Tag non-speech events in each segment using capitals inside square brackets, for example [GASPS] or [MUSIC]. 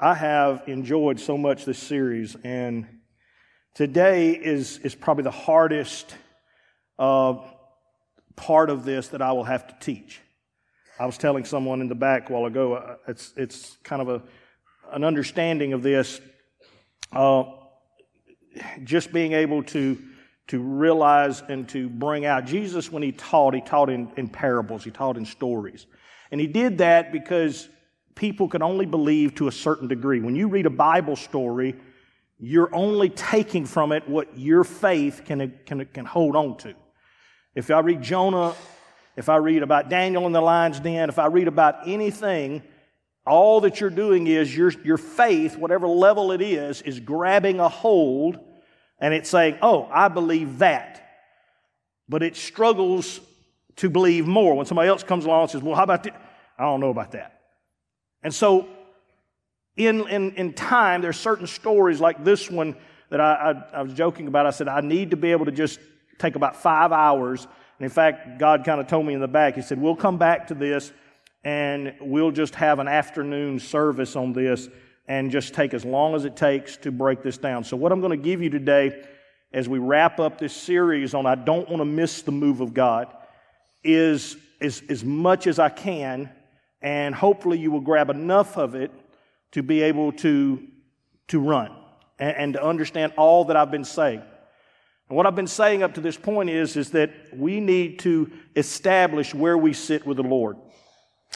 I have enjoyed so much this series, and today is, is probably the hardest uh, part of this that I will have to teach. I was telling someone in the back a while ago, uh, it's, it's kind of a, an understanding of this. Uh, just being able to, to realize and to bring out. Jesus, when he taught, he taught in, in parables, he taught in stories. And he did that because people can only believe to a certain degree. When you read a Bible story, you're only taking from it what your faith can, can, can hold on to. If I read Jonah if I read about Daniel in the lion's den, if I read about anything, all that you're doing is your, your faith, whatever level it is, is grabbing a hold and it's saying, Oh, I believe that. But it struggles to believe more. When somebody else comes along and says, Well, how about that? I don't know about that. And so, in, in, in time, there's certain stories like this one that I, I, I was joking about. I said, I need to be able to just take about five hours and in fact, God kind of told me in the back, He said, We'll come back to this and we'll just have an afternoon service on this and just take as long as it takes to break this down. So, what I'm going to give you today as we wrap up this series on I don't want to miss the move of God is, is as much as I can, and hopefully you will grab enough of it to be able to, to run and, and to understand all that I've been saying. And what I've been saying up to this point is, is that we need to establish where we sit with the Lord.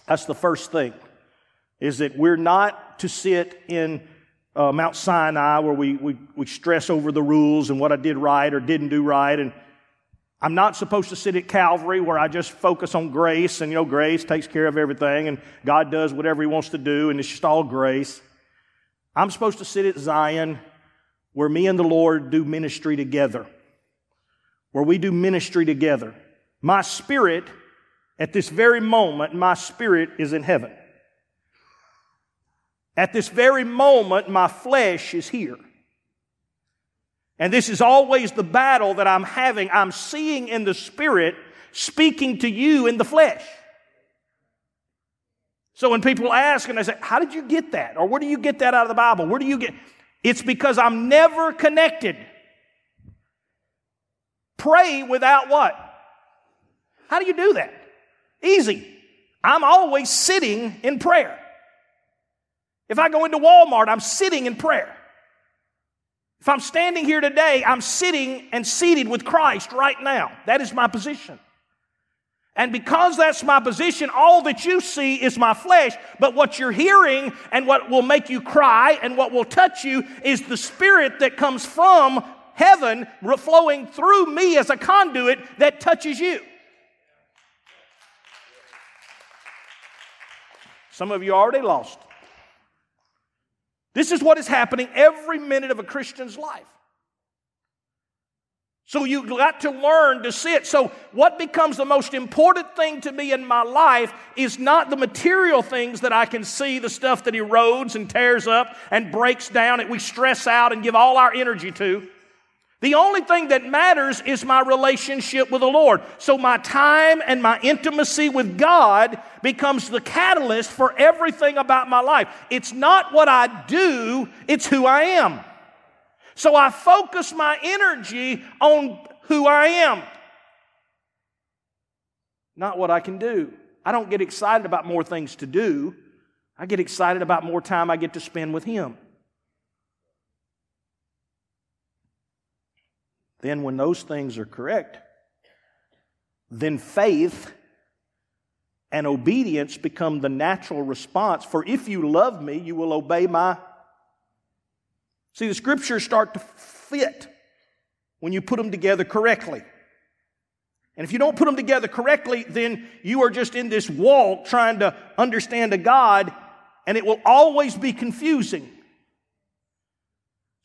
That's the first thing, is that we're not to sit in uh, Mount Sinai where we, we, we stress over the rules and what I did right or didn't do right. And I'm not supposed to sit at Calvary where I just focus on grace and, you know, grace takes care of everything and God does whatever He wants to do and it's just all grace. I'm supposed to sit at Zion where me and the Lord do ministry together where we do ministry together. My spirit, at this very moment, my spirit is in heaven. At this very moment, my flesh is here. And this is always the battle that I'm having. I'm seeing in the spirit, speaking to you in the flesh. So when people ask and they say, How did you get that? Or where do you get that out of the Bible? Where do you get? It's because I'm never connected. Pray without what? How do you do that? Easy. I'm always sitting in prayer. If I go into Walmart, I'm sitting in prayer. If I'm standing here today, I'm sitting and seated with Christ right now. That is my position. And because that's my position, all that you see is my flesh. But what you're hearing and what will make you cry and what will touch you is the spirit that comes from heaven flowing through me as a conduit that touches you. Some of you already lost. This is what is happening every minute of a Christian's life. So you got to learn to sit. So what becomes the most important thing to me in my life is not the material things that I can see, the stuff that erodes and tears up and breaks down that we stress out and give all our energy to. The only thing that matters is my relationship with the Lord. So my time and my intimacy with God becomes the catalyst for everything about my life. It's not what I do, it's who I am. So I focus my energy on who I am, not what I can do. I don't get excited about more things to do. I get excited about more time I get to spend with Him. Then when those things are correct, then faith and obedience become the natural response. For if you love me, you will obey my. See, the scriptures start to fit when you put them together correctly. And if you don't put them together correctly, then you are just in this walk trying to understand a God, and it will always be confusing.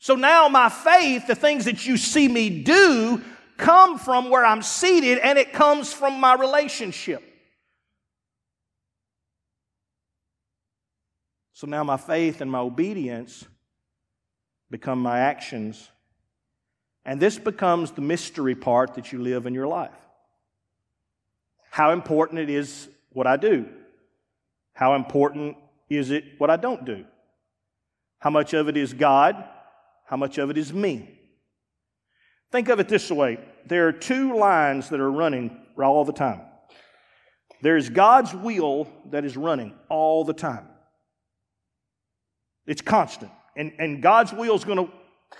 So now my faith, the things that you see me do, come from where I'm seated and it comes from my relationship. So now my faith and my obedience become my actions. And this becomes the mystery part that you live in your life. How important it is what I do. How important is it what I don't do. How much of it is God? How much of it is me? Think of it this way there are two lines that are running all the time. There's God's will that is running all the time. It's constant. And, and God's will is going to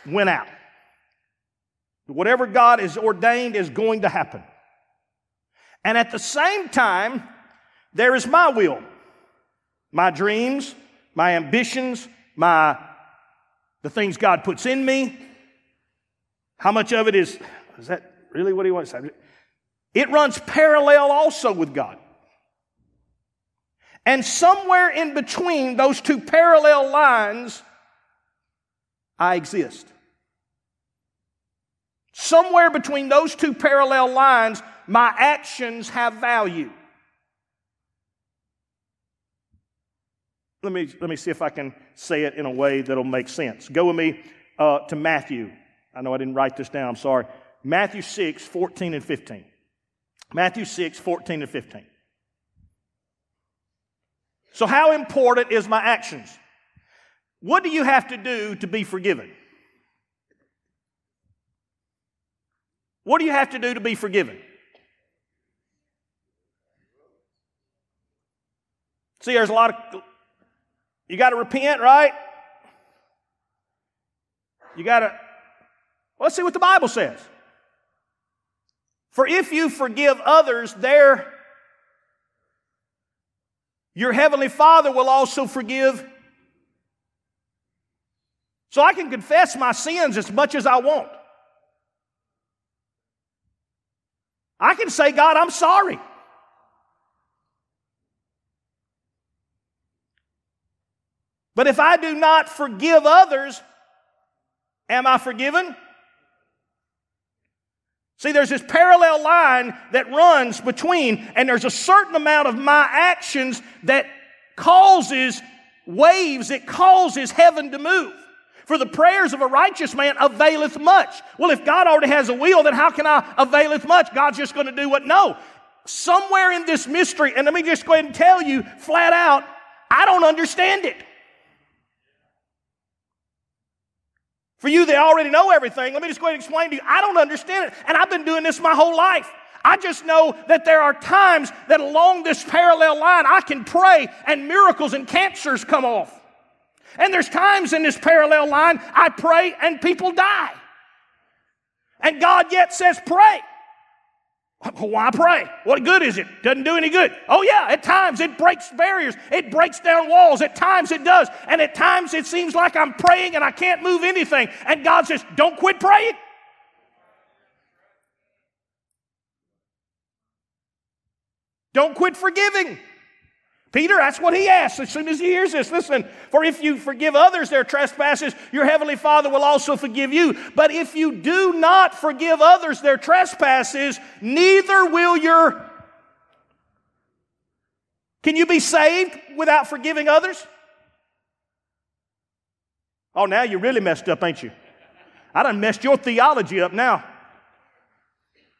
win out. Whatever God has ordained is going to happen. And at the same time, there is my will, my dreams, my ambitions, my the things God puts in me. How much of it is is that really what he wants? It runs parallel also with God. And somewhere in between those two parallel lines, I exist. Somewhere between those two parallel lines, my actions have value. Let me, let me see if I can say it in a way that'll make sense. Go with me uh, to Matthew. I know I didn't write this down, I'm sorry. Matthew 6, 14 and 15. Matthew 6, 14 and 15. So, how important is my actions? What do you have to do to be forgiven? What do you have to do to be forgiven? See, there's a lot of, you got to repent, right? You got to, well, let's see what the Bible says. For if you forgive others their your heavenly Father will also forgive. So I can confess my sins as much as I want. I can say, God, I'm sorry. But if I do not forgive others, am I forgiven? See, there's this parallel line that runs between, and there's a certain amount of my actions that causes waves, it causes heaven to move. For the prayers of a righteous man availeth much. Well, if God already has a will, then how can I availeth much? God's just going to do what? No. Somewhere in this mystery, and let me just go ahead and tell you flat out, I don't understand it. For you they already know everything, let me just go ahead and explain to you. I don't understand it. And I've been doing this my whole life. I just know that there are times that along this parallel line I can pray and miracles and cancers come off. And there's times in this parallel line I pray and people die. And God yet says, pray. Why pray? What good is it? Doesn't do any good. Oh, yeah, at times it breaks barriers, it breaks down walls. At times it does. And at times it seems like I'm praying and I can't move anything. And God says, Don't quit praying. Don't quit forgiving. Peter, that's what he asks as soon as he hears this. Listen, for if you forgive others their trespasses, your heavenly Father will also forgive you. But if you do not forgive others their trespasses, neither will your. Can you be saved without forgiving others? Oh, now you're really messed up, ain't you? I done messed your theology up now.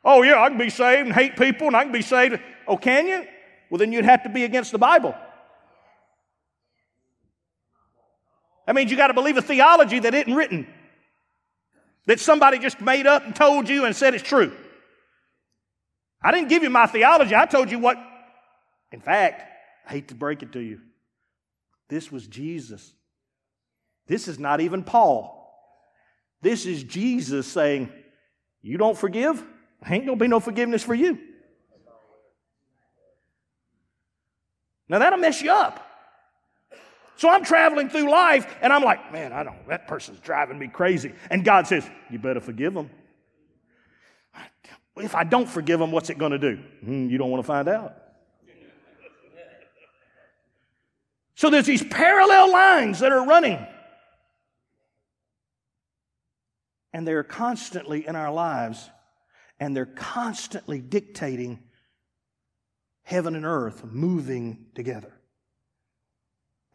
Oh, yeah, I can be saved and hate people and I can be saved. Oh, can you? Well, then you'd have to be against the Bible. That means you got to believe a theology that isn't written, that somebody just made up and told you and said it's true. I didn't give you my theology, I told you what. In fact, I hate to break it to you. This was Jesus. This is not even Paul. This is Jesus saying, You don't forgive? Ain't gonna be no forgiveness for you. Now that'll mess you up. So I'm traveling through life and I'm like, man, I don't, that person's driving me crazy. And God says, you better forgive them. If I don't forgive them, what's it going to do? Mm, you don't want to find out. So there's these parallel lines that are running. And they're constantly in our lives, and they're constantly dictating heaven and earth moving together.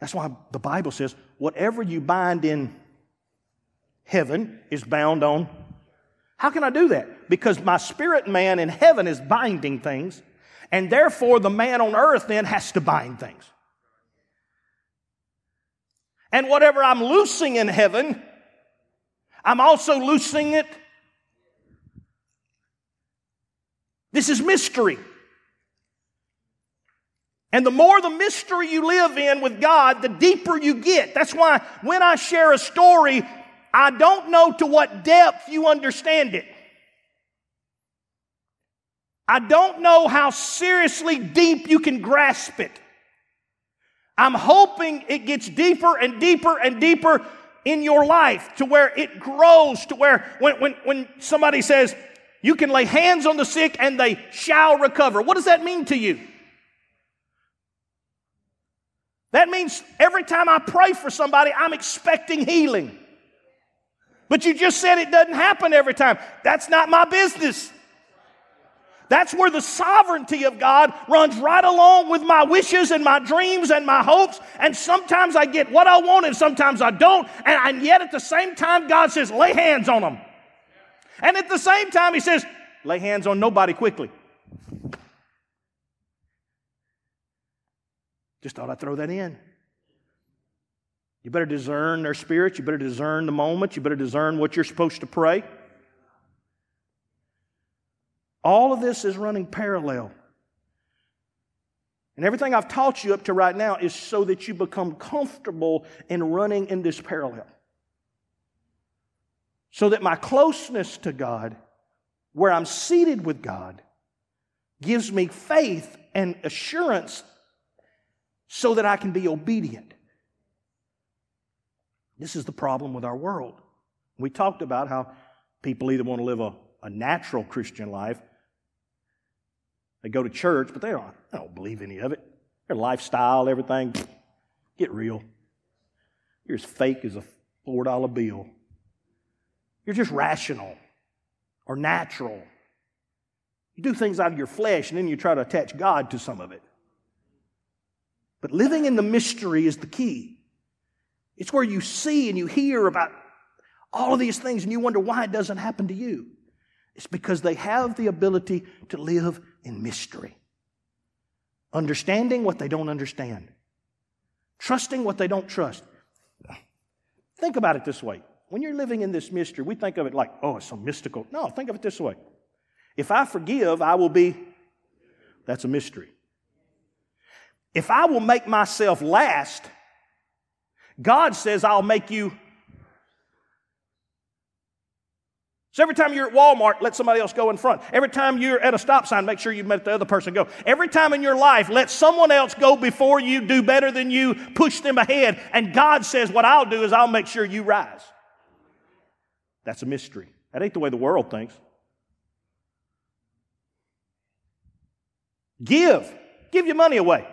That's why the Bible says, whatever you bind in heaven is bound on. How can I do that? Because my spirit man in heaven is binding things, and therefore the man on earth then has to bind things. And whatever I'm loosing in heaven, I'm also loosing it. This is mystery. And the more the mystery you live in with God, the deeper you get. That's why when I share a story, I don't know to what depth you understand it. I don't know how seriously deep you can grasp it. I'm hoping it gets deeper and deeper and deeper in your life to where it grows to where when, when, when somebody says, you can lay hands on the sick and they shall recover. What does that mean to you? That means every time I pray for somebody, I'm expecting healing. But you just said it doesn't happen every time. That's not my business. That's where the sovereignty of God runs right along with my wishes and my dreams and my hopes. And sometimes I get what I want and sometimes I don't. And, and yet at the same time, God says, lay hands on them. And at the same time, He says, lay hands on nobody quickly. Just thought I'd throw that in. You better discern their spirits. You better discern the moment. You better discern what you're supposed to pray. All of this is running parallel. And everything I've taught you up to right now is so that you become comfortable in running in this parallel. So that my closeness to God, where I'm seated with God, gives me faith and assurance so that I can be obedient. This is the problem with our world. We talked about how people either want to live a, a natural Christian life, they go to church, but they don't, they don't believe any of it. Their lifestyle, everything, get real. You're as fake as a $4 bill. You're just rational or natural. You do things out of your flesh and then you try to attach God to some of it. But living in the mystery is the key. It's where you see and you hear about all of these things and you wonder why it doesn't happen to you. It's because they have the ability to live in mystery, understanding what they don't understand, trusting what they don't trust. Think about it this way. When you're living in this mystery, we think of it like, oh, it's so mystical. No, think of it this way. If I forgive, I will be, that's a mystery. If I will make myself last, God says I'll make you. So every time you're at Walmart, let somebody else go in front. Every time you're at a stop sign, make sure you let the other person go. Every time in your life, let someone else go before you, do better than you, push them ahead. And God says, What I'll do is I'll make sure you rise. That's a mystery. That ain't the way the world thinks. Give. Give your money away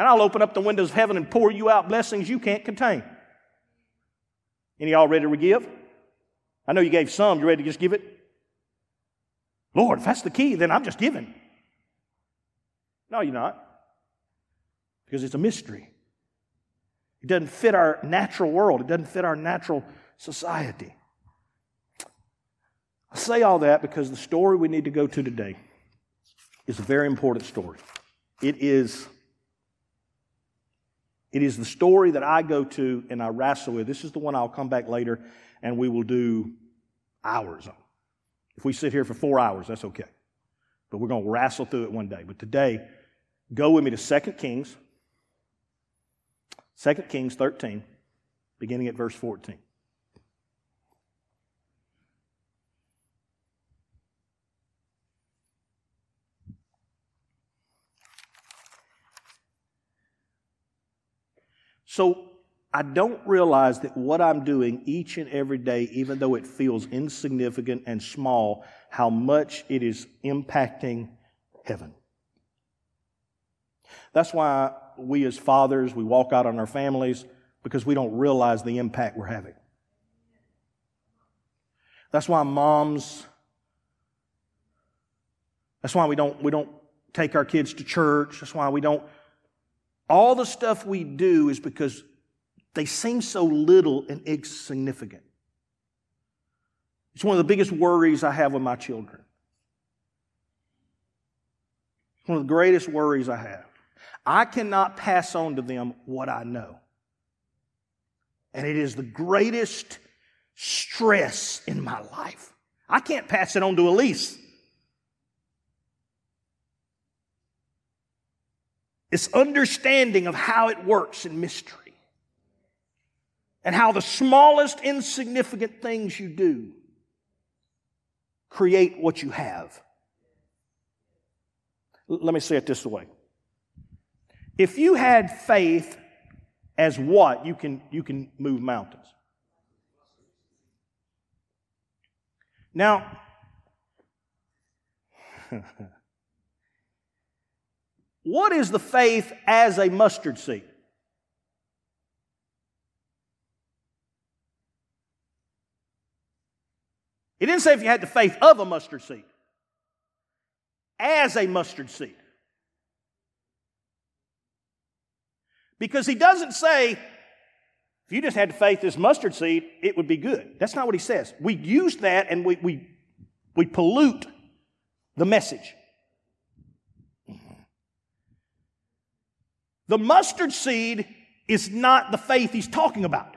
and I'll open up the windows of heaven and pour you out blessings you can't contain. Any y'all ready to give? I know you gave some. You ready to just give it? Lord, if that's the key, then I'm just giving. No, you're not. Because it's a mystery. It doesn't fit our natural world, it doesn't fit our natural society. I say all that because the story we need to go to today is a very important story. It is it is the story that I go to and I wrestle with. This is the one I'll come back later and we will do hours on. If we sit here for four hours, that's okay. But we're going to wrestle through it one day. But today, go with me to 2 Kings, 2 Kings 13, beginning at verse 14. So I don't realize that what I'm doing each and every day, even though it feels insignificant and small, how much it is impacting heaven. That's why we as fathers, we walk out on our families because we don't realize the impact we're having. That's why moms, that's why we don't, we don't take our kids to church. That's why we don't all the stuff we do is because they seem so little and insignificant. It's one of the biggest worries I have with my children. One of the greatest worries I have. I cannot pass on to them what I know. And it is the greatest stress in my life. I can't pass it on to Elise. It's understanding of how it works in mystery and how the smallest insignificant things you do create what you have. Let me say it this way. If you had faith as what, you can, you can move mountains. Now, [LAUGHS] what is the faith as a mustard seed? He didn't say if you had the faith of a mustard seed, as a mustard seed. Because he doesn't say, if you just had the faith this mustard seed, it would be good. That's not what he says. We use that and we, we, we pollute the message. The mustard seed is not the faith he's talking about.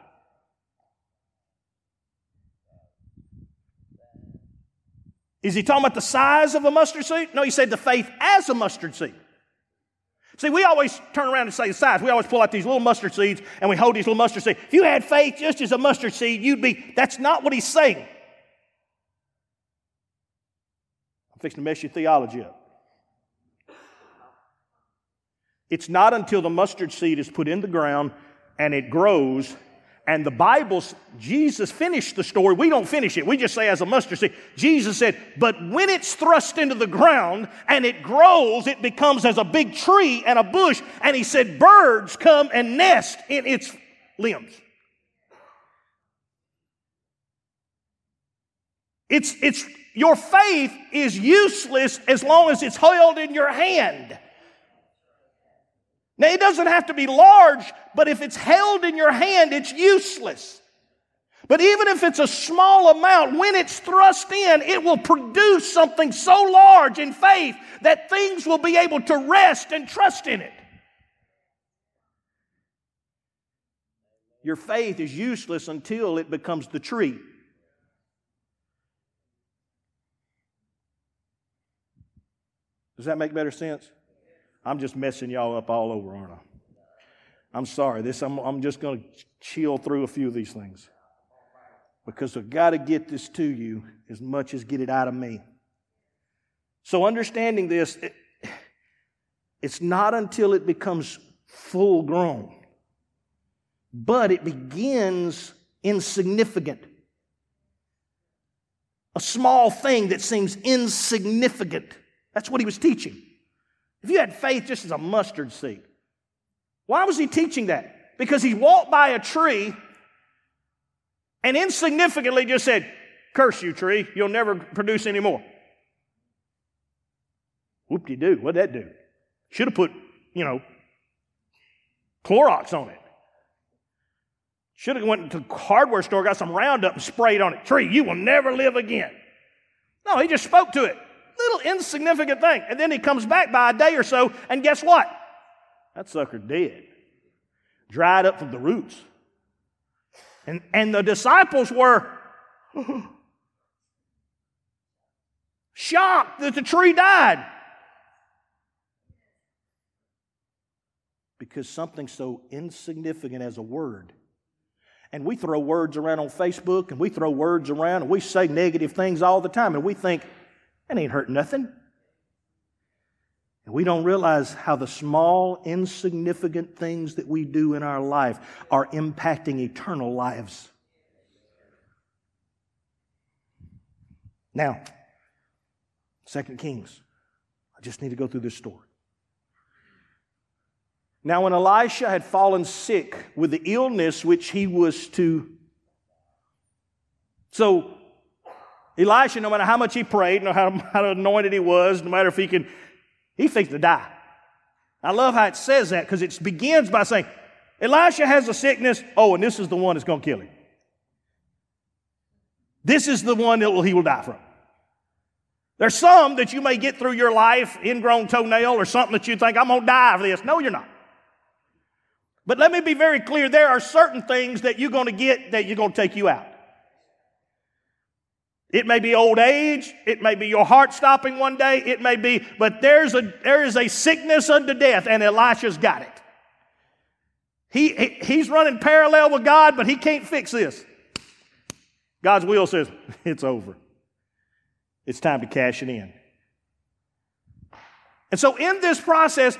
Is he talking about the size of a mustard seed? No, he said the faith as a mustard seed. See, we always turn around and say the size. We always pull out these little mustard seeds and we hold these little mustard seeds. If you had faith just as a mustard seed, you'd be. That's not what he's saying. I'm fixing to mess your theology up. It's not until the mustard seed is put in the ground and it grows and the Bible, Jesus finished the story. We don't finish it. We just say as a mustard seed. Jesus said, but when it's thrust into the ground and it grows, it becomes as a big tree and a bush. And he said, birds come and nest in its limbs. It's, it's, your faith is useless as long as it's held in your hand. Now, it doesn't have to be large, but if it's held in your hand, it's useless. But even if it's a small amount, when it's thrust in, it will produce something so large in faith that things will be able to rest and trust in it. Your faith is useless until it becomes the tree. Does that make better sense? I'm just messing y'all up all over, aren't I? I'm sorry. This I'm, I'm just going to chill through a few of these things because I've got to get this to you as much as get it out of me. So understanding this, it, it's not until it becomes full grown, but it begins insignificant. A small thing that seems insignificant. That's what he was teaching. If you had faith just as a mustard seed, why was he teaching that? Because he walked by a tree and insignificantly just said, Curse you, tree, you'll never produce any more. Whoop de doo, what'd that do? Should have put, you know, Clorox on it. Should have went to the hardware store, got some Roundup and sprayed on it. Tree, you will never live again. No, he just spoke to it. Little insignificant thing. And then he comes back by a day or so, and guess what? That sucker dead. Dried up from the roots. And, and the disciples were [GASPS] shocked that the tree died. Because something so insignificant as a word. And we throw words around on Facebook and we throw words around and we say negative things all the time and we think, that ain't hurt nothing. And we don't realize how the small, insignificant things that we do in our life are impacting eternal lives. Now, Second Kings. I just need to go through this story. Now, when Elisha had fallen sick with the illness which he was to. So, Elisha, no matter how much he prayed, no matter [LAUGHS] how anointed he was, no matter if he can, he thinks to die. I love how it says that because it begins by saying, Elisha has a sickness. Oh, and this is the one that's going to kill him. This is the one that he will die from. There's some that you may get through your life, ingrown toenail or something that you think, I'm going to die of this. No, you're not. But let me be very clear there are certain things that you're going to get that you're going to take you out. It may be old age. It may be your heart stopping one day. It may be, but there's a, there is a sickness unto death, and Elisha's got it. He, he, he's running parallel with God, but he can't fix this. God's will says, [LAUGHS] it's over. It's time to cash it in. And so, in this process,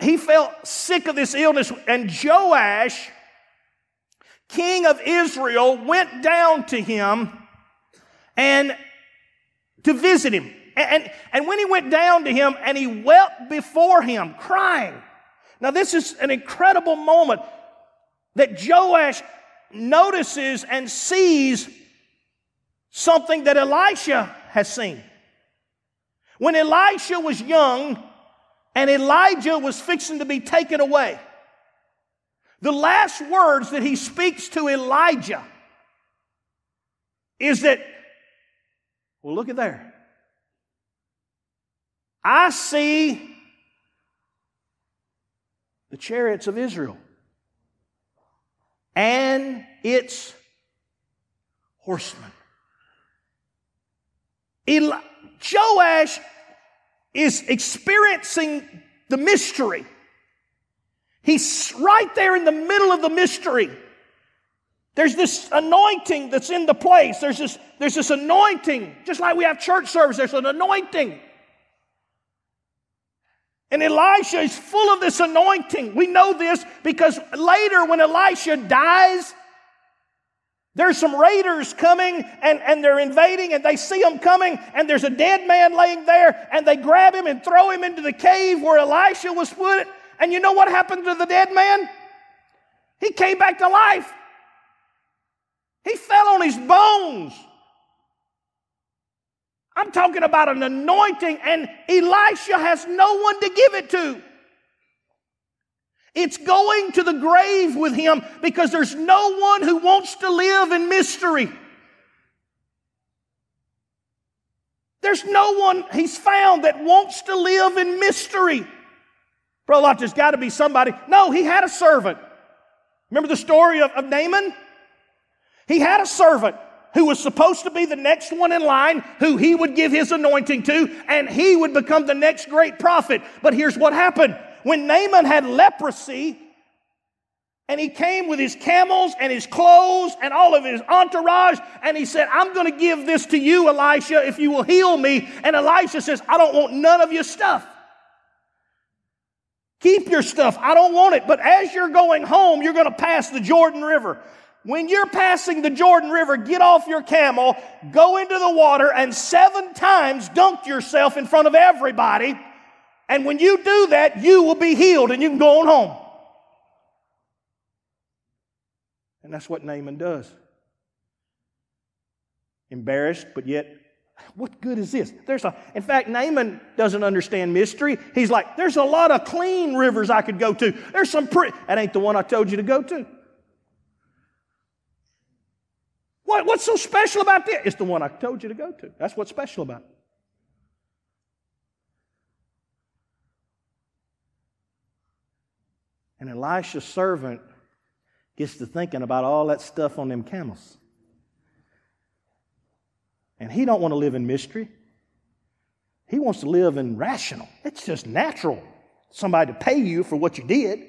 he felt sick of this illness, and Joash, king of Israel, went down to him and to visit him. And, and when he went down to him and he wept before him, crying. Now, this is an incredible moment that Joash notices and sees something that Elisha has seen. When Elisha was young and Elijah was fixing to be taken away, the last words that he speaks to Elijah is that well, look at there. I see the chariots of Israel and its horsemen. Eli- Joash is experiencing the mystery. He's right there in the middle of the mystery. There's this anointing that's in the place. There's this, there's this anointing, just like we have church service, there's an anointing. And Elisha is full of this anointing. We know this because later, when Elisha dies, there's some raiders coming and, and they're invading and they see them coming and there's a dead man laying there and they grab him and throw him into the cave where Elisha was put. And you know what happened to the dead man? He came back to life. He fell on his bones. I'm talking about an anointing, and Elisha has no one to give it to. It's going to the grave with him because there's no one who wants to live in mystery. There's no one he's found that wants to live in mystery. Lott, there's got to be somebody. No, he had a servant. Remember the story of, of Naaman? He had a servant who was supposed to be the next one in line, who he would give his anointing to, and he would become the next great prophet. But here's what happened. When Naaman had leprosy, and he came with his camels and his clothes and all of his entourage, and he said, I'm going to give this to you, Elisha, if you will heal me. And Elisha says, I don't want none of your stuff. Keep your stuff. I don't want it. But as you're going home, you're going to pass the Jordan River. When you're passing the Jordan River, get off your camel, go into the water, and seven times dunk yourself in front of everybody. And when you do that, you will be healed and you can go on home. And that's what Naaman does. Embarrassed, but yet, what good is this? There's a, in fact, Naaman doesn't understand mystery. He's like, there's a lot of clean rivers I could go to. There's some pretty, that ain't the one I told you to go to. What, what's so special about this? It's the one I told you to go to. That's what's special about it. And Elisha's servant gets to thinking about all that stuff on them camels. And he don't want to live in mystery. He wants to live in rational. It's just natural. Somebody to pay you for what you did.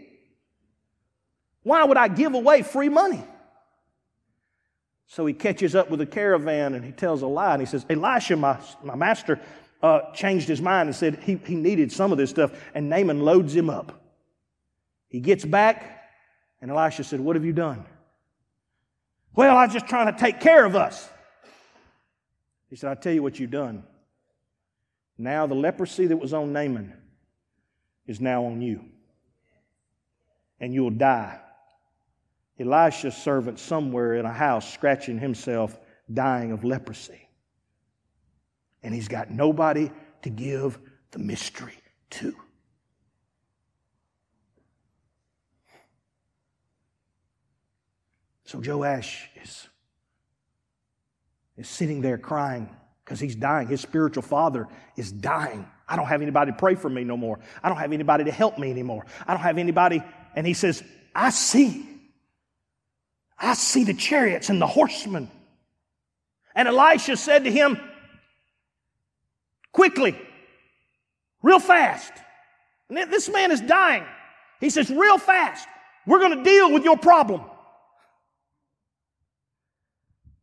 Why would I give away free money? So he catches up with the caravan and he tells a lie. And he says, Elisha, my, my master, uh, changed his mind and said he, he needed some of this stuff. And Naaman loads him up. He gets back, and Elisha said, What have you done? Well, I'm just trying to take care of us. He said, I'll tell you what you've done. Now the leprosy that was on Naaman is now on you. And you'll die Elisha's servant somewhere in a house scratching himself, dying of leprosy. And he's got nobody to give the mystery to. So Joash is, is sitting there crying because he's dying. His spiritual father is dying. I don't have anybody to pray for me no more. I don't have anybody to help me anymore. I don't have anybody. And he says, I see. I see the chariots and the horsemen. And Elisha said to him, Quickly, real fast. And this man is dying. He says, Real fast, we're going to deal with your problem.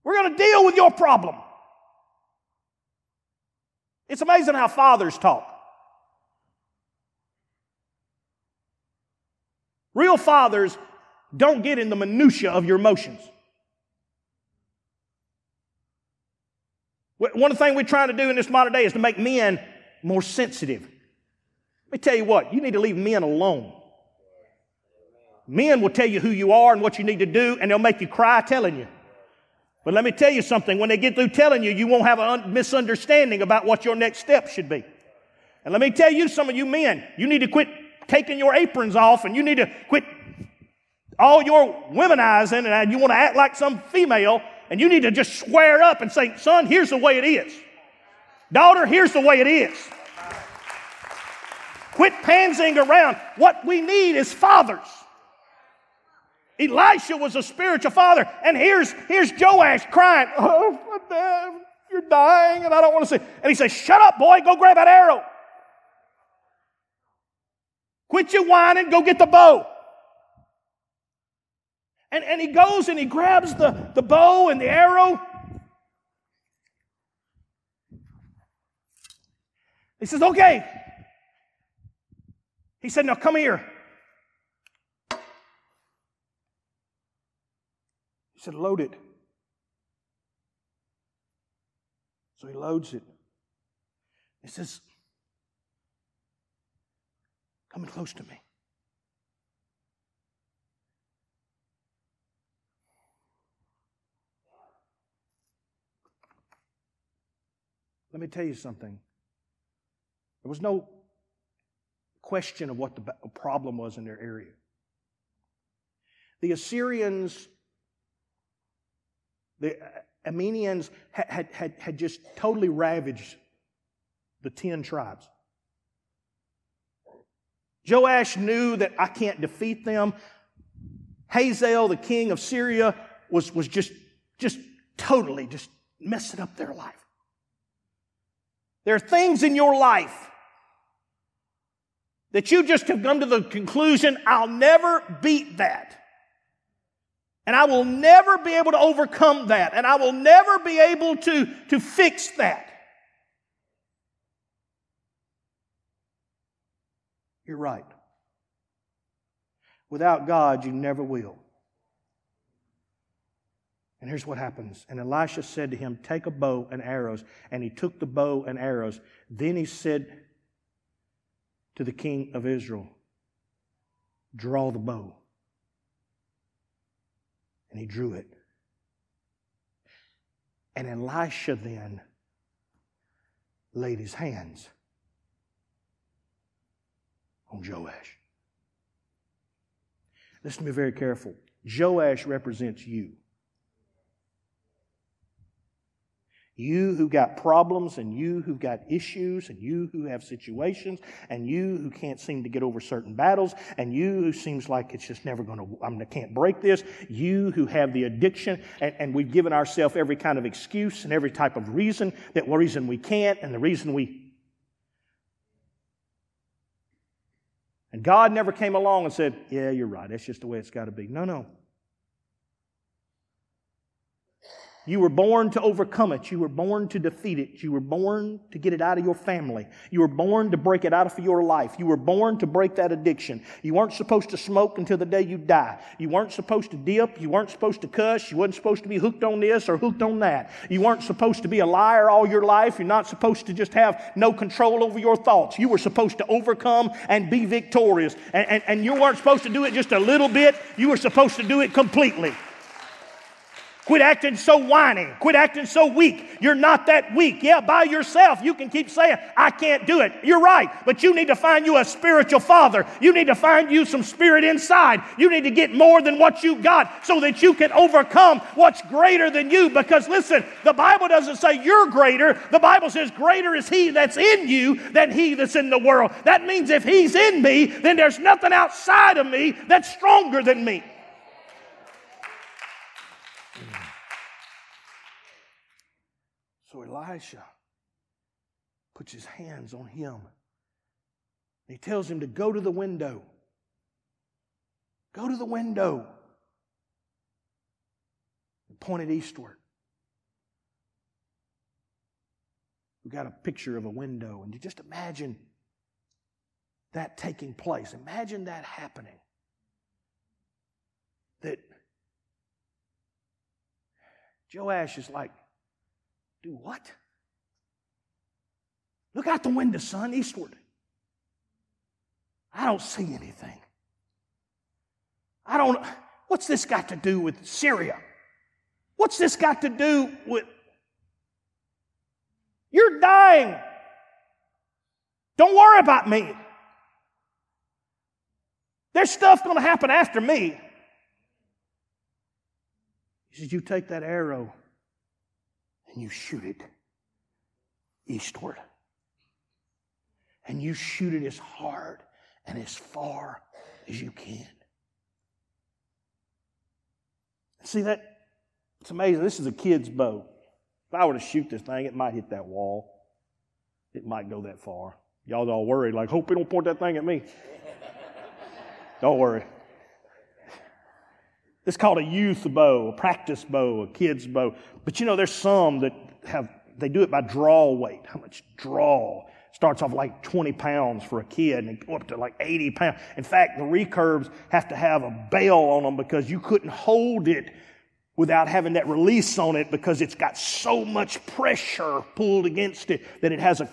We're going to deal with your problem. It's amazing how fathers talk. Real fathers don't get in the minutia of your emotions. One of the things we're trying to do in this modern day is to make men more sensitive. Let me tell you what, you need to leave men alone. Men will tell you who you are and what you need to do, and they'll make you cry telling you. But let me tell you something. When they get through telling you, you won't have a misunderstanding about what your next step should be. And let me tell you, some of you men, you need to quit taking your aprons off and you need to quit all your womanizing and you want to act like some female and you need to just square up and say, son, here's the way it is. Daughter, here's the way it is. Quit pansing around. What we need is fathers. Elisha was a spiritual father, and here's, here's Joash crying, Oh, you're dying, and I don't want to see. And he says, Shut up, boy, go grab that arrow. Quit your whining, go get the bow. And, and he goes and he grabs the, the bow and the arrow. He says, Okay. He said, Now come here. He said, Load it. So he loads it. He says, Coming close to me. Let me tell you something. There was no question of what the problem was in their area. The Assyrians the Arameans had, had, had just totally ravaged the ten tribes. Joash knew that I can't defeat them. Hazael, the king of Syria, was, was just, just totally just messing up their life. There are things in your life that you just have come to the conclusion, I'll never beat that. And I will never be able to overcome that. And I will never be able to, to fix that. You're right. Without God, you never will. And here's what happens. And Elisha said to him, Take a bow and arrows. And he took the bow and arrows. Then he said to the king of Israel, Draw the bow and he drew it. And Elisha then laid his hands on Joash. Listen to me very careful. Joash represents you. You who got problems, and you who got issues, and you who have situations, and you who can't seem to get over certain battles, and you who seems like it's just never going to, I mean can't break this. You who have the addiction, and, and we've given ourselves every kind of excuse and every type of reason that reason we can't, and the reason we. And God never came along and said, Yeah, you're right. That's just the way it's got to be. No, no. You were born to overcome it. You were born to defeat it. You were born to get it out of your family. You were born to break it out of your life. You were born to break that addiction. You weren't supposed to smoke until the day you die. You weren't supposed to dip. You weren't supposed to cuss. You weren't supposed to be hooked on this or hooked on that. You weren't supposed to be a liar all your life. You're not supposed to just have no control over your thoughts. You were supposed to overcome and be victorious. And, and, and you weren't supposed to do it just a little bit. You were supposed to do it completely. Quit acting so whiny. Quit acting so weak. You're not that weak. Yeah, by yourself, you can keep saying, I can't do it. You're right. But you need to find you a spiritual father. You need to find you some spirit inside. You need to get more than what you got so that you can overcome what's greater than you. Because listen, the Bible doesn't say you're greater. The Bible says greater is he that's in you than he that's in the world. That means if he's in me, then there's nothing outside of me that's stronger than me. Elisha puts his hands on him. He tells him to go to the window. Go to the window. And pointed eastward. We got a picture of a window, and you just imagine that taking place. Imagine that happening. That Joash is like, do what? Look out the window, son, eastward. I don't see anything. I don't, what's this got to do with Syria? What's this got to do with, you're dying. Don't worry about me. There's stuff going to happen after me. He says, You take that arrow and you shoot it eastward. And you shoot it as hard and as far as you can. See that? It's amazing. This is a kid's bow. If I were to shoot this thing, it might hit that wall. It might go that far. Y'all all worried, like, hope he don't point that thing at me. don't worry. It's called a youth bow, a practice bow, a kid's bow. But you know, there's some that have, they do it by draw weight. How much draw? Starts off like 20 pounds for a kid and go up to like 80 pounds. In fact, the recurves have to have a bail on them because you couldn't hold it without having that release on it because it's got so much pressure pulled against it that it has a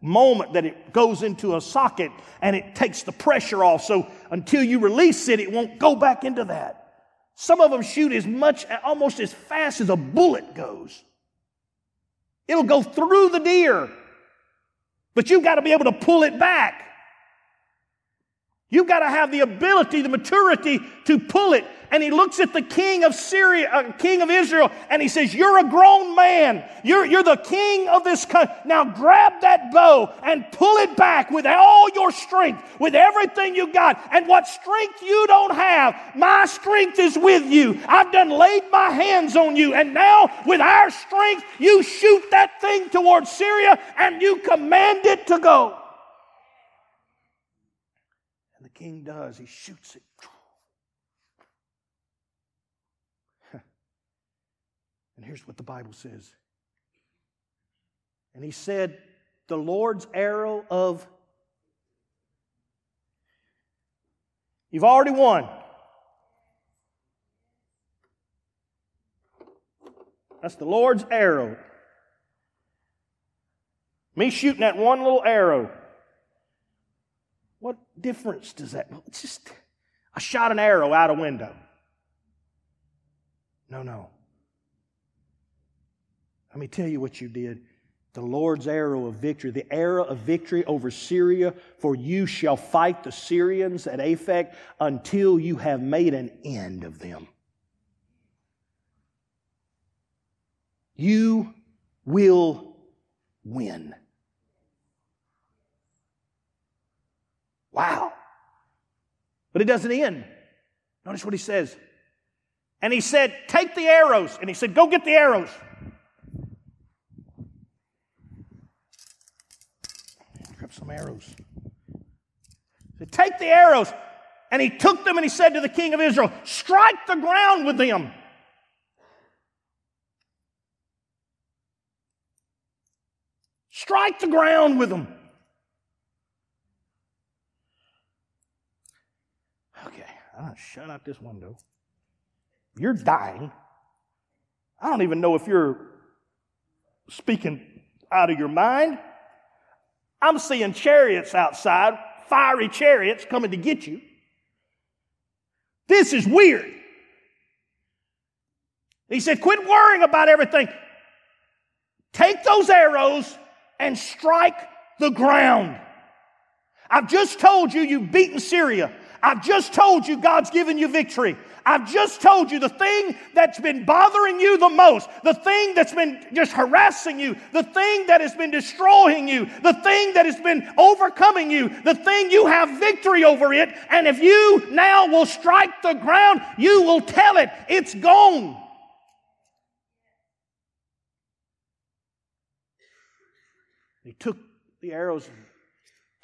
moment that it goes into a socket and it takes the pressure off. So until you release it, it won't go back into that. Some of them shoot as much, almost as fast as a bullet goes. It'll go through the deer, but you've got to be able to pull it back. You've got to have the ability, the maturity to pull it and he looks at the king of Syria, uh, king of Israel, and he says, You're a grown man. You're, you're the king of this country. Now grab that bow and pull it back with all your strength, with everything you got. And what strength you don't have, my strength is with you. I've done laid my hands on you. And now, with our strength, you shoot that thing towards Syria and you command it to go. King does. He shoots it. [LAUGHS] And here's what the Bible says. And he said, The Lord's arrow of. You've already won. That's the Lord's arrow. Me shooting that one little arrow. What difference does that make? It's just, I shot an arrow out a window. No, no. Let me tell you what you did. The Lord's arrow of victory, the arrow of victory over Syria, for you shall fight the Syrians at Aphek until you have made an end of them. You will win. Wow. But it doesn't end. Notice what he says. And he said, Take the arrows. And he said, Go get the arrows. Grab some arrows. He said, Take the arrows. And he took them and he said to the king of Israel, Strike the ground with them. Strike the ground with them. I'll shut out this window. You're dying. I don't even know if you're speaking out of your mind. I'm seeing chariots outside, fiery chariots coming to get you. This is weird. He said, Quit worrying about everything. Take those arrows and strike the ground. I've just told you you've beaten Syria. I've just told you God's given you victory. I've just told you the thing that's been bothering you the most, the thing that's been just harassing you, the thing that has been destroying you, the thing that has been overcoming you, the thing you have victory over it. And if you now will strike the ground, you will tell it, it's gone. He took the arrows and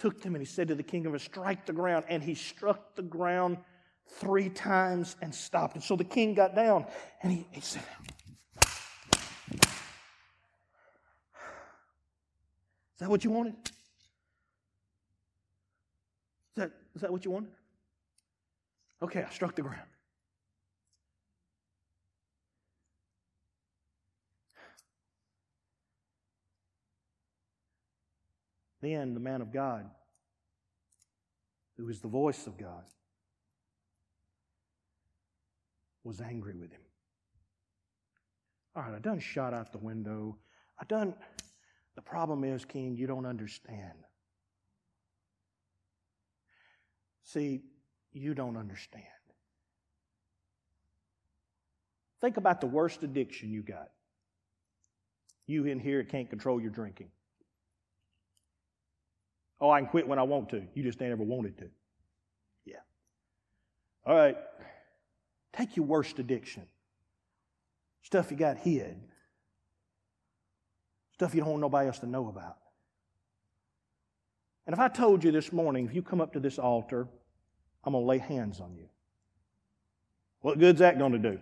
took them and he said to the king of it, Strike the ground. And he struck the ground three times and stopped. And so the king got down and he, he said, Is that what you wanted? Is that, is that what you wanted? Okay, I struck the ground. Then the man of God, who is the voice of God, was angry with him. All right, I done shot out the window. I done. The problem is, King, you don't understand. See, you don't understand. Think about the worst addiction you got. You in here can't control your drinking. Oh, I can quit when I want to. You just ain't ever wanted to. Yeah. All right. Take your worst addiction. Stuff you got hid. Stuff you don't want nobody else to know about. And if I told you this morning, if you come up to this altar, I'm going to lay hands on you. What good's that going to do?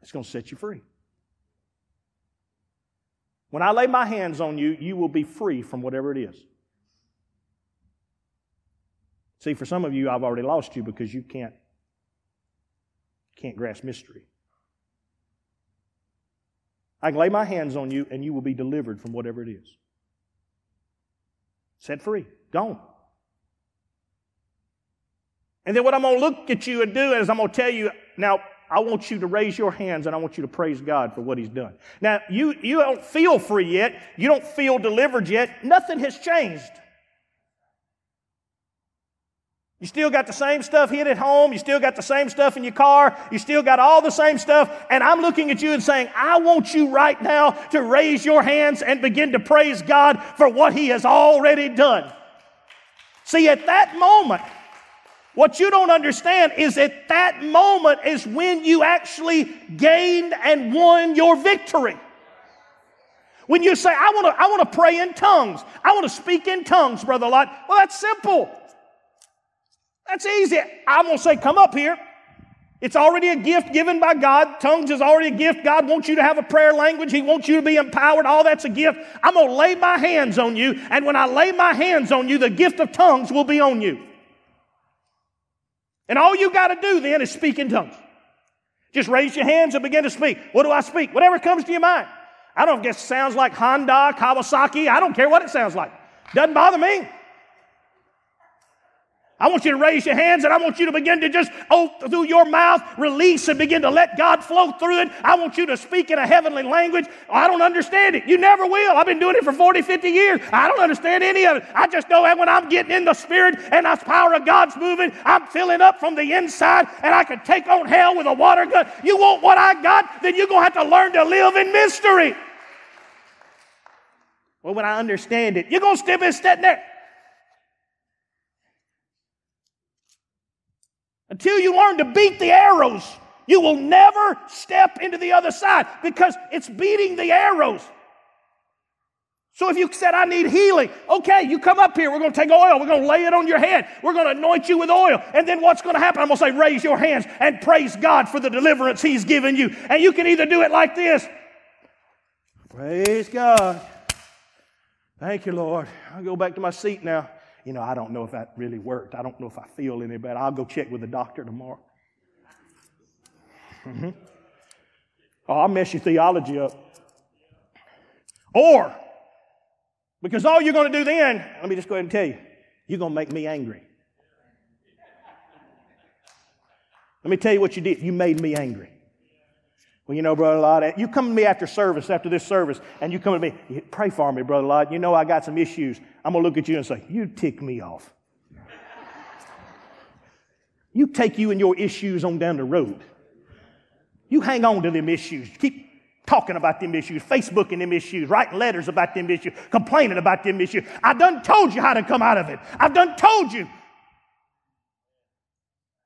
It's going to set you free. When I lay my hands on you, you will be free from whatever it is. See, for some of you, I've already lost you because you can't, can't grasp mystery. I can lay my hands on you and you will be delivered from whatever it is. Set free. Gone. And then what I'm going to look at you and do is I'm going to tell you, now, I want you to raise your hands and I want you to praise God for what He's done. Now, you, you don't feel free yet. You don't feel delivered yet. Nothing has changed. You still got the same stuff hid at home. You still got the same stuff in your car. You still got all the same stuff. And I'm looking at you and saying, I want you right now to raise your hands and begin to praise God for what He has already done. See, at that moment, what you don't understand is at that moment is when you actually gained and won your victory. When you say, I want to, I want to pray in tongues. I want to speak in tongues, Brother Lott. Well, that's simple. That's easy. I'm going to say, come up here. It's already a gift given by God. Tongues is already a gift. God wants you to have a prayer language. He wants you to be empowered. All that's a gift. I'm going to lay my hands on you. And when I lay my hands on you, the gift of tongues will be on you. And all you got to do then is speak in tongues. Just raise your hands and begin to speak. What do I speak? Whatever comes to your mind. I don't guess it sounds like Honda, Kawasaki. I don't care what it sounds like. Doesn't bother me. I want you to raise your hands and I want you to begin to just, oh, through your mouth, release and begin to let God flow through it. I want you to speak in a heavenly language. I don't understand it. You never will. I've been doing it for 40, 50 years. I don't understand any of it. I just know that when I'm getting in the Spirit and the power of God's moving, I'm filling up from the inside and I can take on hell with a water gun. You want what I got? Then you're going to have to learn to live in mystery. Well, when I understand it, you're going to still be sitting there. Until you learn to beat the arrows, you will never step into the other side because it's beating the arrows. So if you said, I need healing, okay, you come up here. We're going to take oil. We're going to lay it on your head. We're going to anoint you with oil. And then what's going to happen? I'm going to say, raise your hands and praise God for the deliverance He's given you. And you can either do it like this Praise God. Thank you, Lord. I'll go back to my seat now you know, I don't know if that really worked. I don't know if I feel any better. I'll go check with the doctor tomorrow. Mm-hmm. Oh, I'll mess your theology up. Or, because all you're going to do then, let me just go ahead and tell you, you're going to make me angry. Let me tell you what you did. You made me angry. Well, you know, Brother Lott, eh, you come to me after service, after this service, and you come to me, pray for me, Brother Lott. You know I got some issues. I'm going to look at you and say, You tick me off. you take you and your issues on down the road. You hang on to them issues. Keep talking about them issues, Facebooking them issues, writing letters about them issues, complaining about them issues. I done told you how to come out of it. I've done told you.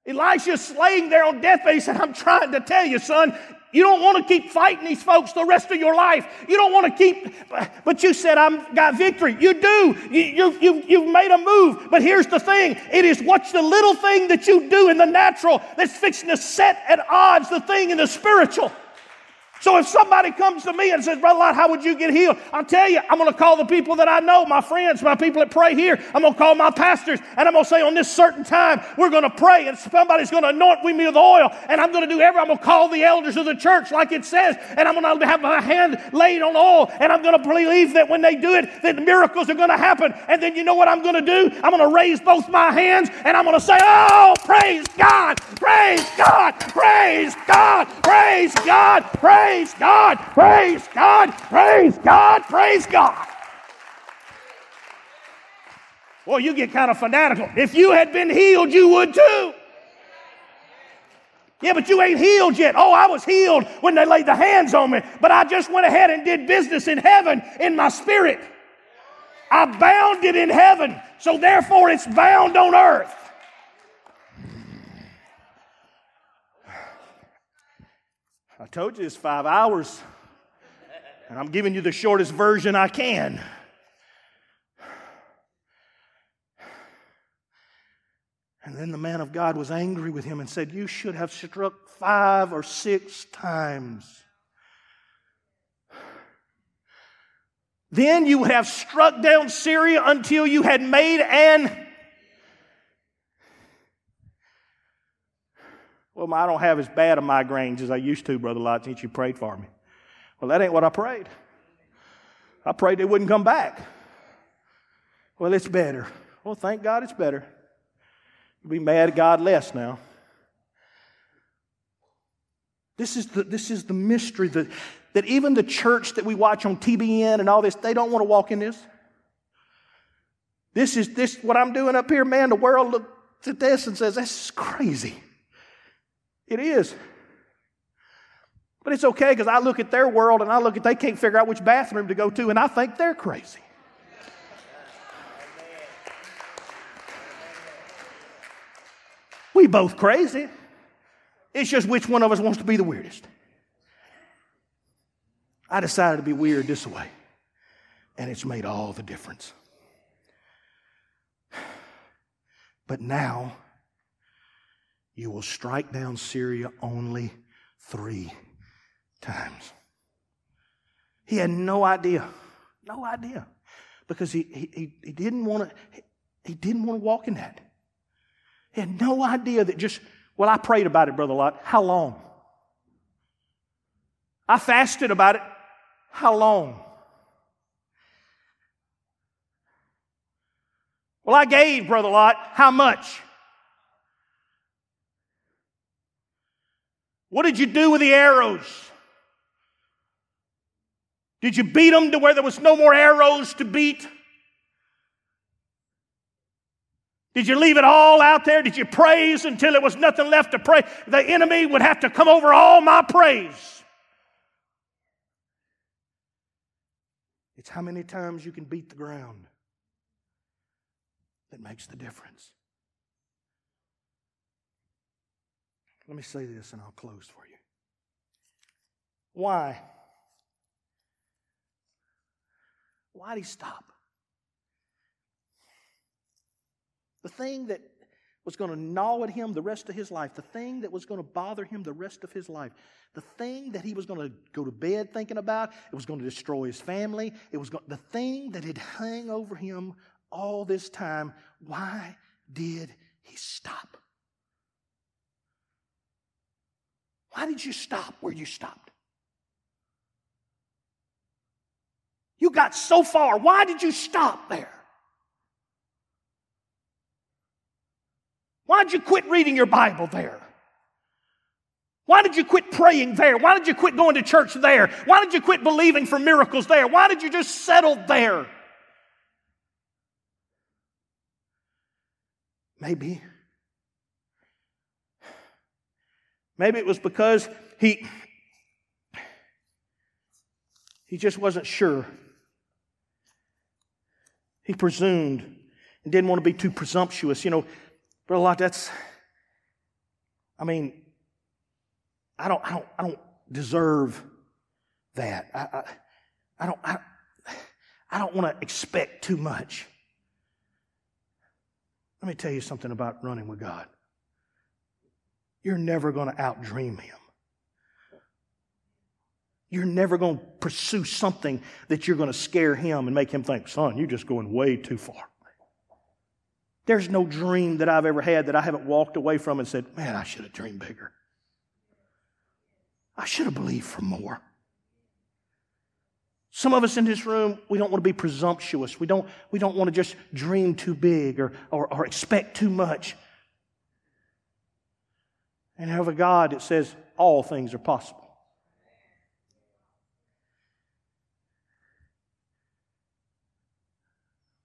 Elisha's laying there on deathbed. He said, I'm trying to tell you, son, you don't want to keep fighting these folks the rest of your life. You don't want to keep, [SIGHS] but you said, I've got victory. You do. You, you, you, you've made a move. But here's the thing it is what's the little thing that you do in the natural that's fixing to set at odds the thing in the spiritual. So if somebody comes to me and says, Brother Lott, how would you get healed? I'll tell you, I'm going to call the people that I know, my friends, my people that pray here. I'm going to call my pastors and I'm going to say on this certain time, we're going to pray and somebody's going to anoint me with oil and I'm going to do everything. I'm going to call the elders of the church like it says and I'm going to have my hand laid on oil and I'm going to believe that when they do it, that miracles are going to happen. And then you know what I'm going to do? I'm going to raise both my hands and I'm going to say, oh, praise God, praise God, praise God, praise God, praise Praise God! Praise God! Praise God! Praise God! Well, you get kind of fanatical. If you had been healed, you would too. Yeah, but you ain't healed yet. Oh, I was healed when they laid the hands on me, but I just went ahead and did business in heaven in my spirit. I bound it in heaven, so therefore it's bound on earth. Told you it's five hours, and I'm giving you the shortest version I can. And then the man of God was angry with him and said, You should have struck five or six times. Then you would have struck down Syria until you had made an Well, I don't have as bad of migraines as I used to, Brother Lott, since you prayed for me. Well, that ain't what I prayed. I prayed they wouldn't come back. Well, it's better. Well, thank God it's better. You'll be mad at God less now. This is the, this is the mystery that, that even the church that we watch on TBN and all this, they don't want to walk in this. This is this what I'm doing up here, man. The world looks at this and says, This is crazy. It is. But it's okay because I look at their world and I look at they can't figure out which bathroom to go to and I think they're crazy. We both crazy. It's just which one of us wants to be the weirdest. I decided to be weird this way, and it's made all the difference. [SIGHS] But now, you will strike down Syria only three times. He had no idea, no idea, because he, he, he didn't want to, he didn't want to walk in that. He had no idea that just, well, I prayed about it, Brother Lott. How long? I fasted about it. How long? Well, I gave, Brother Lott. How much? What did you do with the arrows? Did you beat them to where there was no more arrows to beat? Did you leave it all out there? Did you praise until there was nothing left to pray? The enemy would have to come over all my praise. It's how many times you can beat the ground that makes the difference. Let me say this and I'll close for you. Why? Why did he stop? The thing that was going to gnaw at him the rest of his life, the thing that was going to bother him the rest of his life, the thing that he was going to go to bed thinking about, it was going to destroy his family, it was going, the thing that had hung over him all this time, why did he stop? Why did you stop where you stopped? You got so far. Why did you stop there? Why did you quit reading your Bible there? Why did you quit praying there? Why did you quit going to church there? Why did you quit believing for miracles there? Why did you just settle there? Maybe. Maybe it was because he he just wasn't sure. He presumed and didn't want to be too presumptuous. You know, Brother Lott, that's I mean, I don't, I don't, I don't deserve that. I, I, I don't, I, I don't want to expect too much. Let me tell you something about running with God. You're never going to outdream Him. You're never going to pursue something that you're going to scare Him and make Him think, son, you're just going way too far. There's no dream that I've ever had that I haven't walked away from and said, man, I should have dreamed bigger. I should have believed for more. Some of us in this room, we don't want to be presumptuous. We don't, we don't want to just dream too big or, or, or expect too much. And have a God that says all things are possible.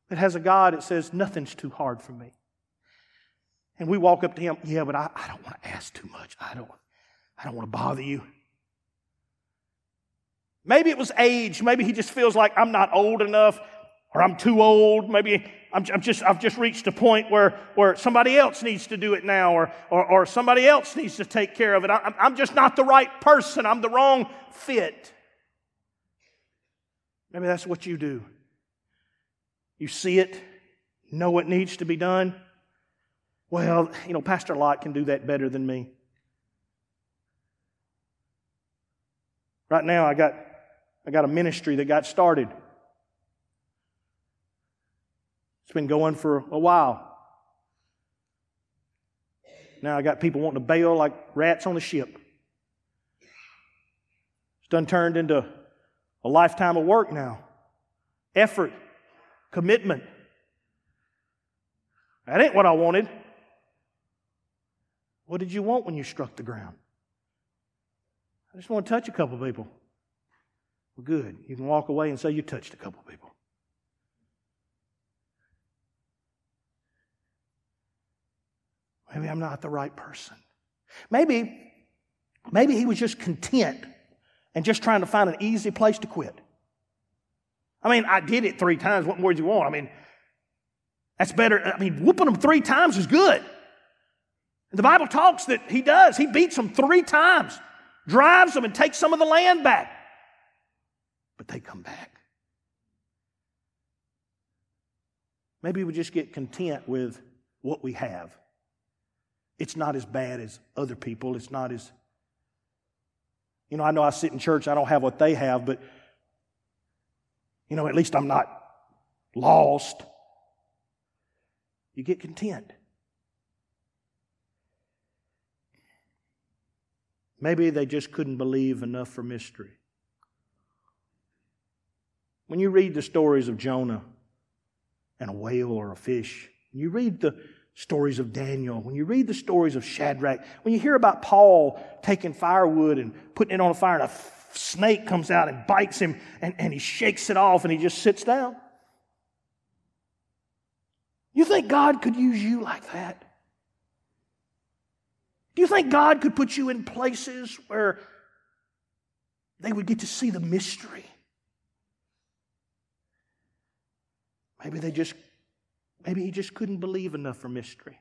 That has a God that says nothing's too hard for me. And we walk up to him, yeah, but I, I don't want to ask too much. I don't, I don't want to bother you. Maybe it was age. Maybe he just feels like I'm not old enough or I'm too old. Maybe I'm, I'm, just, I've just reached a point where, where somebody else needs to do it now or, or, or somebody else needs to take care of it. I, I'm just not the right person. I'm the wrong fit. Maybe that's what you do. You see it, know what needs to be done. Well, you know, Pastor Lott can do that better than me. Right now, I got I got a ministry that got started. It's been going for a while. Now I got people wanting to bail like rats on a ship. It's done turned into a lifetime of work now. Effort, commitment. That ain't what I wanted. What did you want when you struck the ground? I just want to touch a couple people. Well, good. You can walk away and say you touched a couple people. Maybe I'm not the right person. Maybe, maybe he was just content and just trying to find an easy place to quit. I mean, I did it three times. What more do you want? I mean, that's better. I mean, whooping them three times is good. the Bible talks that he does. He beats them three times, drives them, and takes some of the land back but they come back. Maybe we just get content with what we have. It's not as bad as other people. It's not as, you know, I know I sit in church, I don't have what they have, but, you know, at least I'm not lost. You get content. Maybe they just couldn't believe enough for mystery. When you read the stories of Jonah and a whale or a fish, you read the stories of Daniel, when you read the stories of Shadrach, when you hear about Paul taking firewood and putting it on a fire and a snake comes out and bites him and, and he shakes it off and he just sits down. You think God could use you like that? Do you think God could put you in places where they would get to see the mystery? Maybe they just, maybe he just couldn't believe enough for mystery.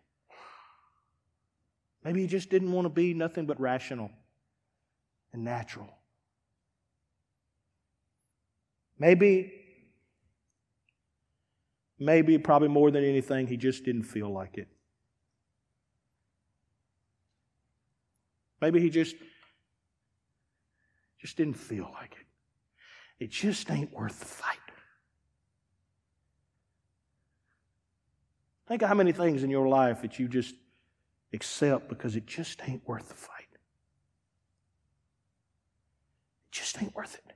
Maybe he just didn't want to be nothing but rational and natural. Maybe, maybe, probably more than anything, he just didn't feel like it. Maybe he just, just didn't feel like it. It just ain't worth the fight. Think of how many things in your life that you just accept because it just ain't worth the fight. It just ain't worth it.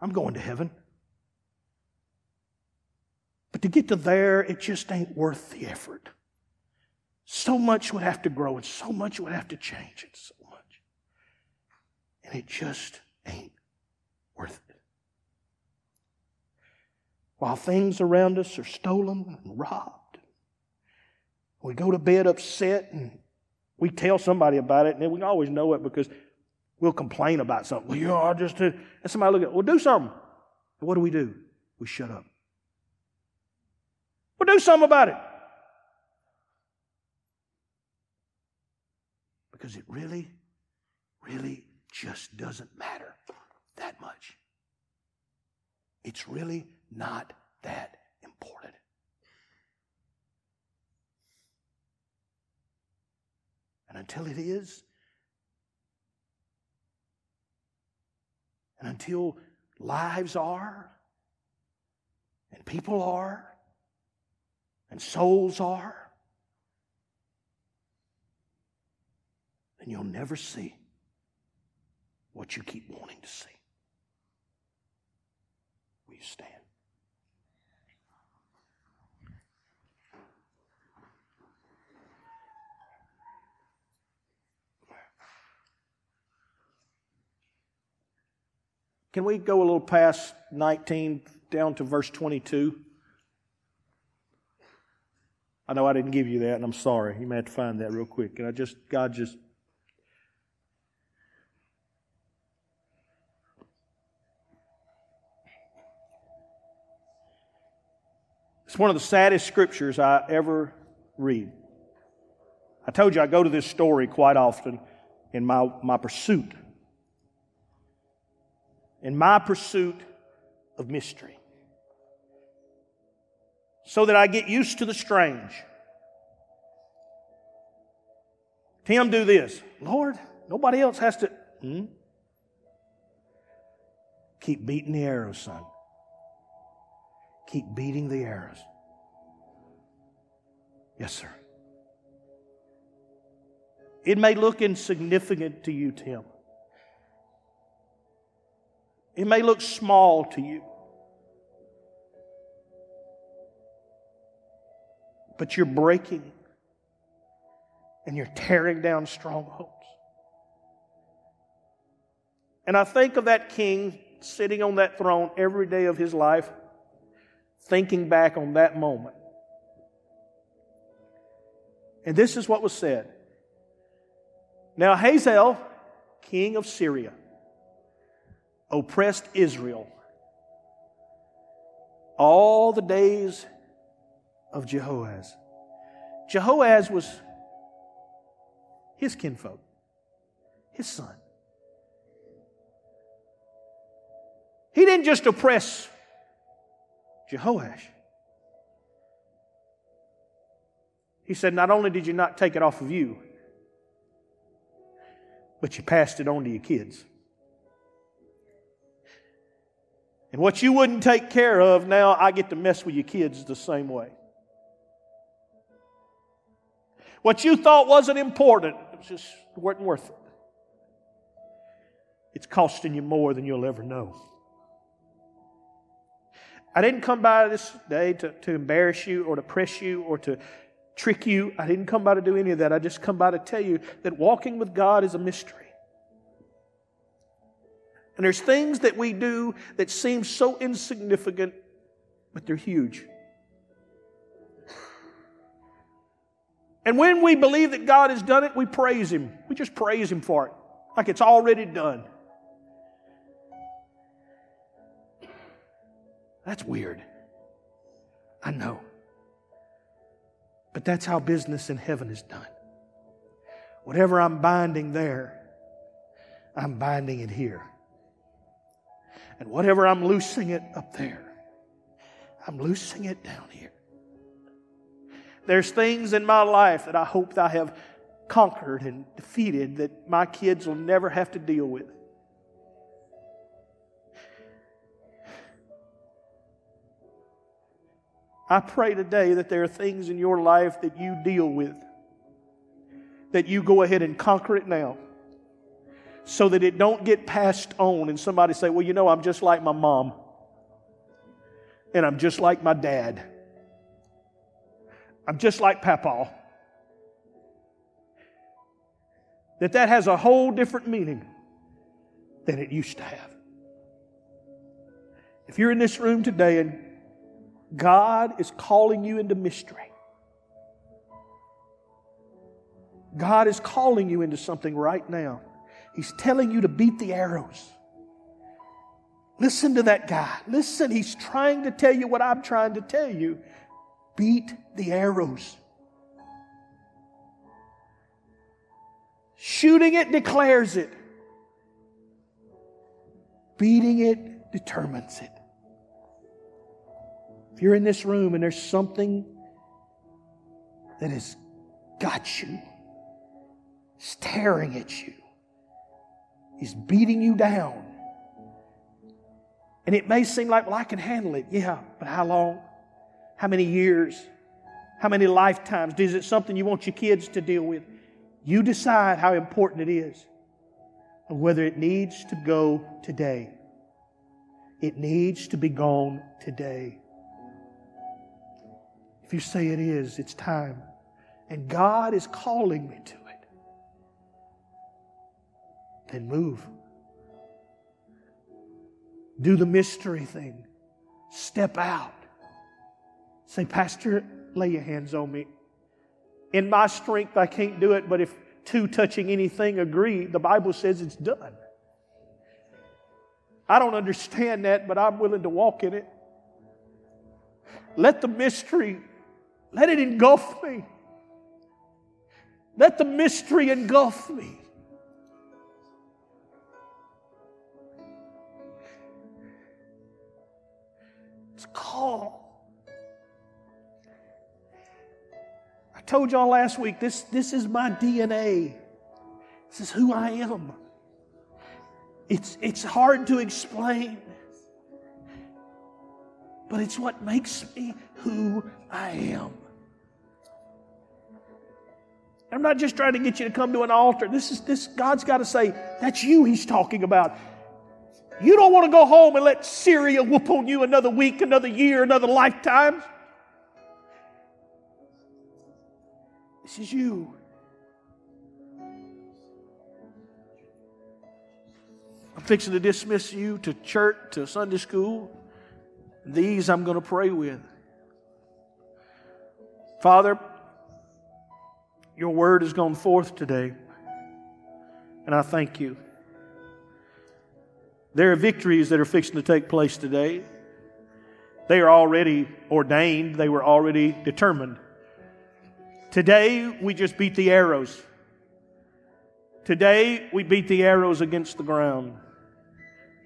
I'm going to heaven. But to get to there, it just ain't worth the effort. So much would have to grow and so much would have to change and so much. And it just ain't worth it. While things around us are stolen and robbed, we go to bed upset and we tell somebody about it, and then we always know it because we'll complain about something. Well, you I just did. And somebody look at, well, do something. And what do we do? We shut up. Well, do something about it. Because it really, really just doesn't matter that much. It's really not that important. And until it is, and until lives are, and people are, and souls are, then you'll never see what you keep wanting to see. Will you stand? Can we go a little past 19 down to verse 22? I know I didn't give you that, and I'm sorry. You may have to find that real quick. And I just, God just. It's one of the saddest scriptures I ever read. I told you I go to this story quite often in my, my pursuit in my pursuit of mystery. So that I get used to the strange. Tim, do this. Lord, nobody else has to. Hmm? Keep beating the arrows, son. Keep beating the arrows. Yes, sir. It may look insignificant to you, Tim. It may look small to you. But you're breaking and you're tearing down strongholds. And I think of that king sitting on that throne every day of his life, thinking back on that moment. And this is what was said. Now, Hazael, king of Syria, oppressed Israel all the days of Jehoahaz. Jehoahaz was his kinfolk, his son. He didn't just oppress Jehoash. He said, Not only did you not take it off of you, but you passed it on to your kids. And what you wouldn't take care of, now I get to mess with your kids the same way. What you thought wasn't important, it was just wasn't worth it. It's costing you more than you'll ever know. I didn't come by this day to, to embarrass you or to press you or to trick you. I didn't come by to do any of that. I just come by to tell you that walking with God is a mystery. And there's things that we do that seem so insignificant, but they're huge. And when we believe that God has done it, we praise Him. We just praise Him for it, like it's already done. That's weird. I know. But that's how business in heaven is done. Whatever I'm binding there, I'm binding it here. And whatever I'm loosing it up there, I'm loosing it down here. There's things in my life that I hope that I have conquered and defeated that my kids will never have to deal with. I pray today that there are things in your life that you deal with, that you go ahead and conquer it now so that it don't get passed on and somebody say, well, you know, I'm just like my mom and I'm just like my dad. I'm just like Papa. that that has a whole different meaning than it used to have. If you're in this room today and God is calling you into mystery, God is calling you into something right now. He's telling you to beat the arrows. Listen to that guy. Listen, he's trying to tell you what I'm trying to tell you. Beat the arrows. Shooting it declares it. Beating it determines it. If you're in this room and there's something that has got you, staring at you, is beating you down, and it may seem like, well, I can handle it. Yeah, but how long? How many years? How many lifetimes? Is it something you want your kids to deal with? You decide how important it is and whether it needs to go today. It needs to be gone today. If you say it is, it's time. And God is calling me to then move. Do the mystery thing. Step out. Say, Pastor, lay your hands on me. In my strength, I can't do it, but if two touching anything agree, the Bible says it's done. I don't understand that, but I'm willing to walk in it. Let the mystery, let it engulf me. Let the mystery engulf me. Call. told y'all last week, this, this is my DNA. This is who I am. It's, it's hard to explain, but it's what makes me who I am. I'm not just trying to get you to come to an altar. This is this God's got to say, that's you he's talking about. You don't want to go home and let Syria whoop on you another week, another year, another lifetime. This is you. I'm fixing to dismiss you to church, to Sunday school. These I'm going to pray with. Father, your word has gone forth today, and I thank you. There are victories that are fixing to take place today. They are already ordained, they were already determined. Today, we just beat the arrows. Today, we beat the arrows against the ground.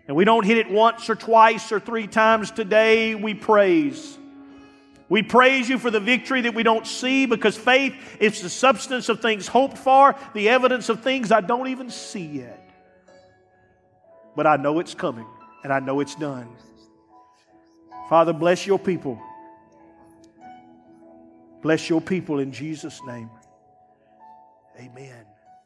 And we don't hit it once or twice or three times. Today, we praise. We praise you for the victory that we don't see because faith is the substance of things hoped for, the evidence of things I don't even see yet. But I know it's coming and I know it's done. Father, bless your people. Bless your people in Jesus' name. Amen.